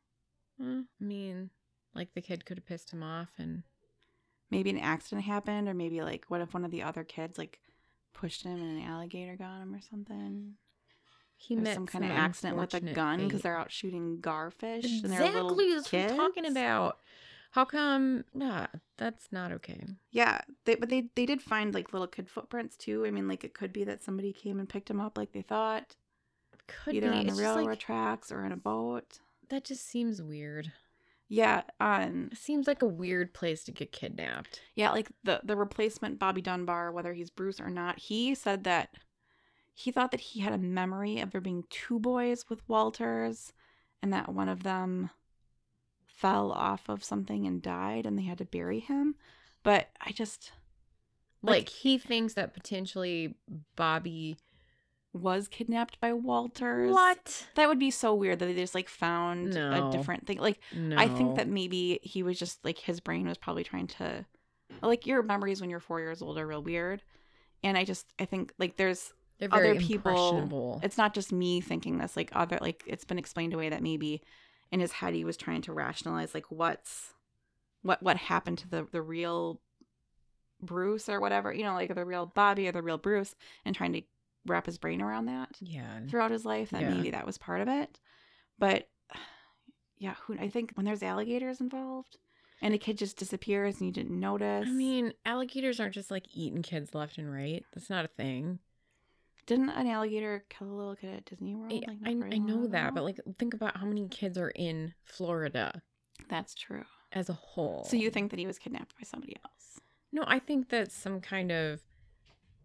A: Eh, I mean, like the kid could have pissed him off, and
B: Maybe an accident happened, or maybe like what if one of the other kids like pushed him and an alligator got him or something?
A: he
B: There's
A: met
B: some kind of accident with a gun because they're out shooting garfish and they're
A: Exactly,
B: little
A: that's what I'm talking about. How come? Nah, that's not okay.
B: Yeah, they, but they they did find like little kid footprints too. I mean, like it could be that somebody came and picked him up like they thought,
A: Could
B: either
A: be.
B: on the
A: It's
B: railroad
A: like,
B: tracks or in a boat.
A: that just seems weird.
B: Yeah, um
A: It seems like a weird place to get kidnapped.
B: yeah, like the the replacement Bobby Dunbar, whether he's Bruce or not, he said that he thought that he had a memory of there being two boys with Walters and that one of them fell off of something and died and they had to bury him. But I just
A: Like,
B: Like-
A: he thinks that potentially Bobby.
B: was kidnapped by Walters.
A: What?
B: That would be so weird that they just like found
A: No.
B: a different thing. Like
A: No.
B: I think that maybe he was just like his brain was probably trying to like your memories when you're four years old are real weird. And I just I think like there's other people- it's not just me thinking this, like other like it's been explained away that maybe in his head he was trying to rationalize like what's what what happened to the the real Bruce or whatever, you know, like the real Bobby or the real Bruce and trying to wrap his brain around that
A: yeah.
B: throughout his life that
A: Yeah.
B: maybe that was part of it. But (sighs) yeah, who I think when there's alligators involved and a kid just disappears and you didn't notice.
A: I mean, alligators aren't just like eating kids left and right. That's not a thing.
B: Didn't an alligator kill a little kid at Disney World?
A: I,
B: like,
A: I, I know that, but like, think about how many kids are in Florida
B: that's true.
A: as a whole.
B: So you think that he was kidnapped by somebody else?
A: No, I think that some kind of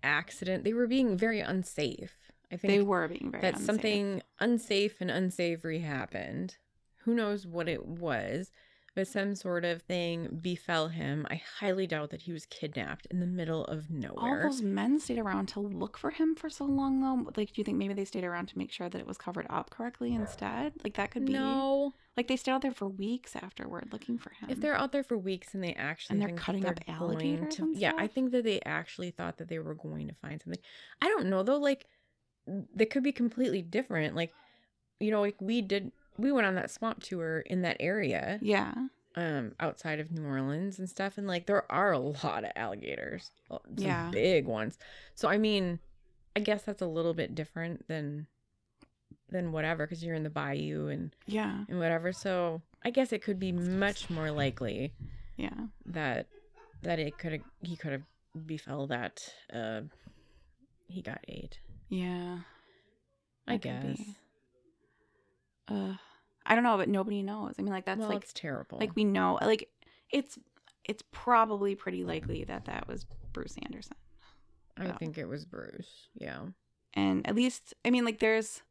A: accident. They were being very unsafe. I think
B: They were being very
A: that
B: unsafe.
A: something unsafe and unsavory happened. Who knows what it was, but some sort of thing befell him. I highly doubt that he was kidnapped in the middle of nowhere.
B: All those men stayed around to look for him for so long, though. Like, do you think maybe they stayed around to make sure that it was covered up correctly instead? Like that could be.
A: no,
B: Like they stayed out there for weeks afterward looking for him.
A: if they're out there for weeks and they actually
B: And they're cutting
A: they're
B: up alligators
A: to, yeah, I think that they actually thought that they were going to find something. I don't know though. Like, they could be completely different. Like, you know, like we did. We went on that swamp tour in that area.
B: yeah.
A: um outside of New Orleans and stuff and like there are a lot of alligators uh, some
B: Yeah.
A: big ones so I mean I guess that's a little bit different than than whatever because you're in the bayou and
B: Yeah.
A: and whatever so I guess it could be much more likely
B: Yeah.
A: that that it could he could have befell that uh he got ate
B: Yeah.
A: I guess
B: be. Uh, I don't know, but nobody knows. I mean, like that's
A: well
B: like
A: it's terrible
B: like we know, like it's it's probably pretty likely that that was Bruce Anderson.
A: I think it was Bruce yeah
B: and at least i mean like there's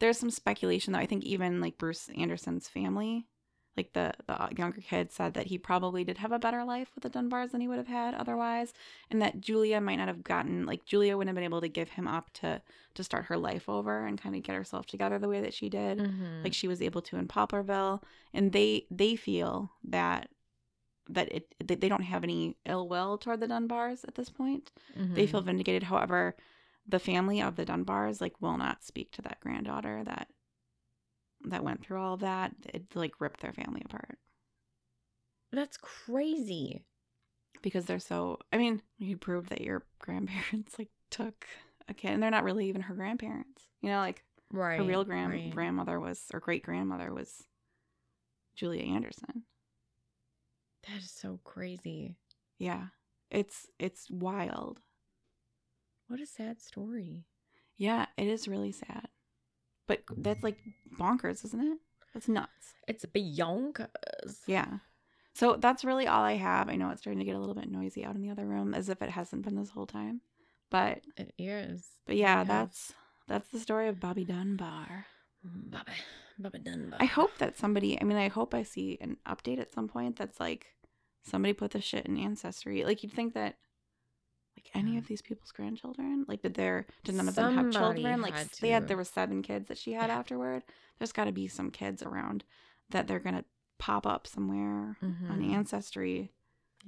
B: there's some speculation though i think even like bruce anderson's family like the the younger kid said that he probably did have a better life with the dunbars than he would have had otherwise and that julia might not have gotten like julia wouldn't have been able to give him up to to start her life over and kind of get herself together the way that she did
A: Mhm.
B: like she was able to in poplarville and they they feel that that it that they don't have any ill will toward the dunbars at this point they
A: Mhm.
B: feel vindicated. However, the family of the Dunbars like will not speak to that granddaughter that that went through all of that. It like ripped their family apart
A: that's crazy
B: because they're so. I mean, you proved that your (laughs) grandparents like took a kid, and they're not really even her grandparents. You know, like
A: right
B: her real grand
A: right.
B: grandmother was or great grandmother was Julia Anderson.
A: that is so crazy
B: Yeah, it's it's wild.
A: What a sad story.
B: Yeah, it is really sad, but that's like bonkers, isn't it? That's nuts.
A: It's Bianca's.
B: Yeah. So that's really all I have. I know it's starting to get a little bit noisy out in the other room as if it hasn't been this whole time. But
A: It is.
B: but yeah,
A: Yeah.
B: that's that's the story of Bobby Dunbar.
A: Baba, Baba Dunbar.
B: I hope that somebody I mean I hope I see an update at some point that's like somebody put this shit in ancestry. Like you'd think that like any of these people's grandchildren, like did there did none of them have
A: Somebody
B: children? Like
A: had
B: they had
A: to.
B: there were seven kids that she had
A: Yeah.
B: afterward. There's got to be some kids around that they're gonna pop up somewhere on
A: Mhm.
B: ancestry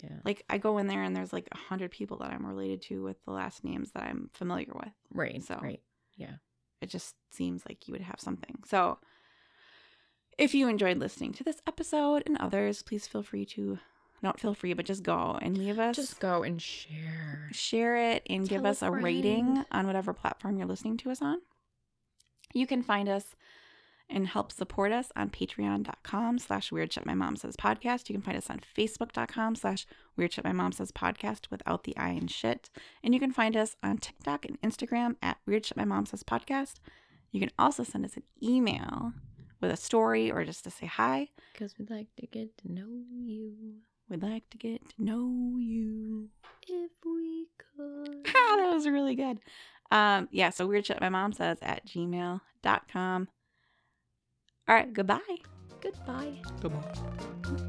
A: Yeah.
B: like I go in there and there's like a hundred people that I'm related to with the last names that I'm familiar with.
A: Right.
B: So-
A: Right. Yeah.
B: It just seems like you would have something. So if you enjoyed listening to this episode and others, please feel free to not feel free, but just go and leave us
A: Just go and share.
B: share it and give
A: Tell a
B: us a rating on whatever platform you're listening to us on. You can find us and help support us on patreon.com slash weird shit my mom says podcast. You can find us on facebook.com slash weird shit my mom says podcast without the I and shit. And you can find us on TikTok and Instagram at weird shit my mom says podcast. You can also send us an email with a story or just to say hi.
A: Because we'd like to get to know you.
B: We'd like to get to know you.
A: If we could. (laughs)
B: that was really good. Um, yeah, so weird shit my mom says at gmail.com. All right, goodbye.
A: Goodbye.
C: Goodbye.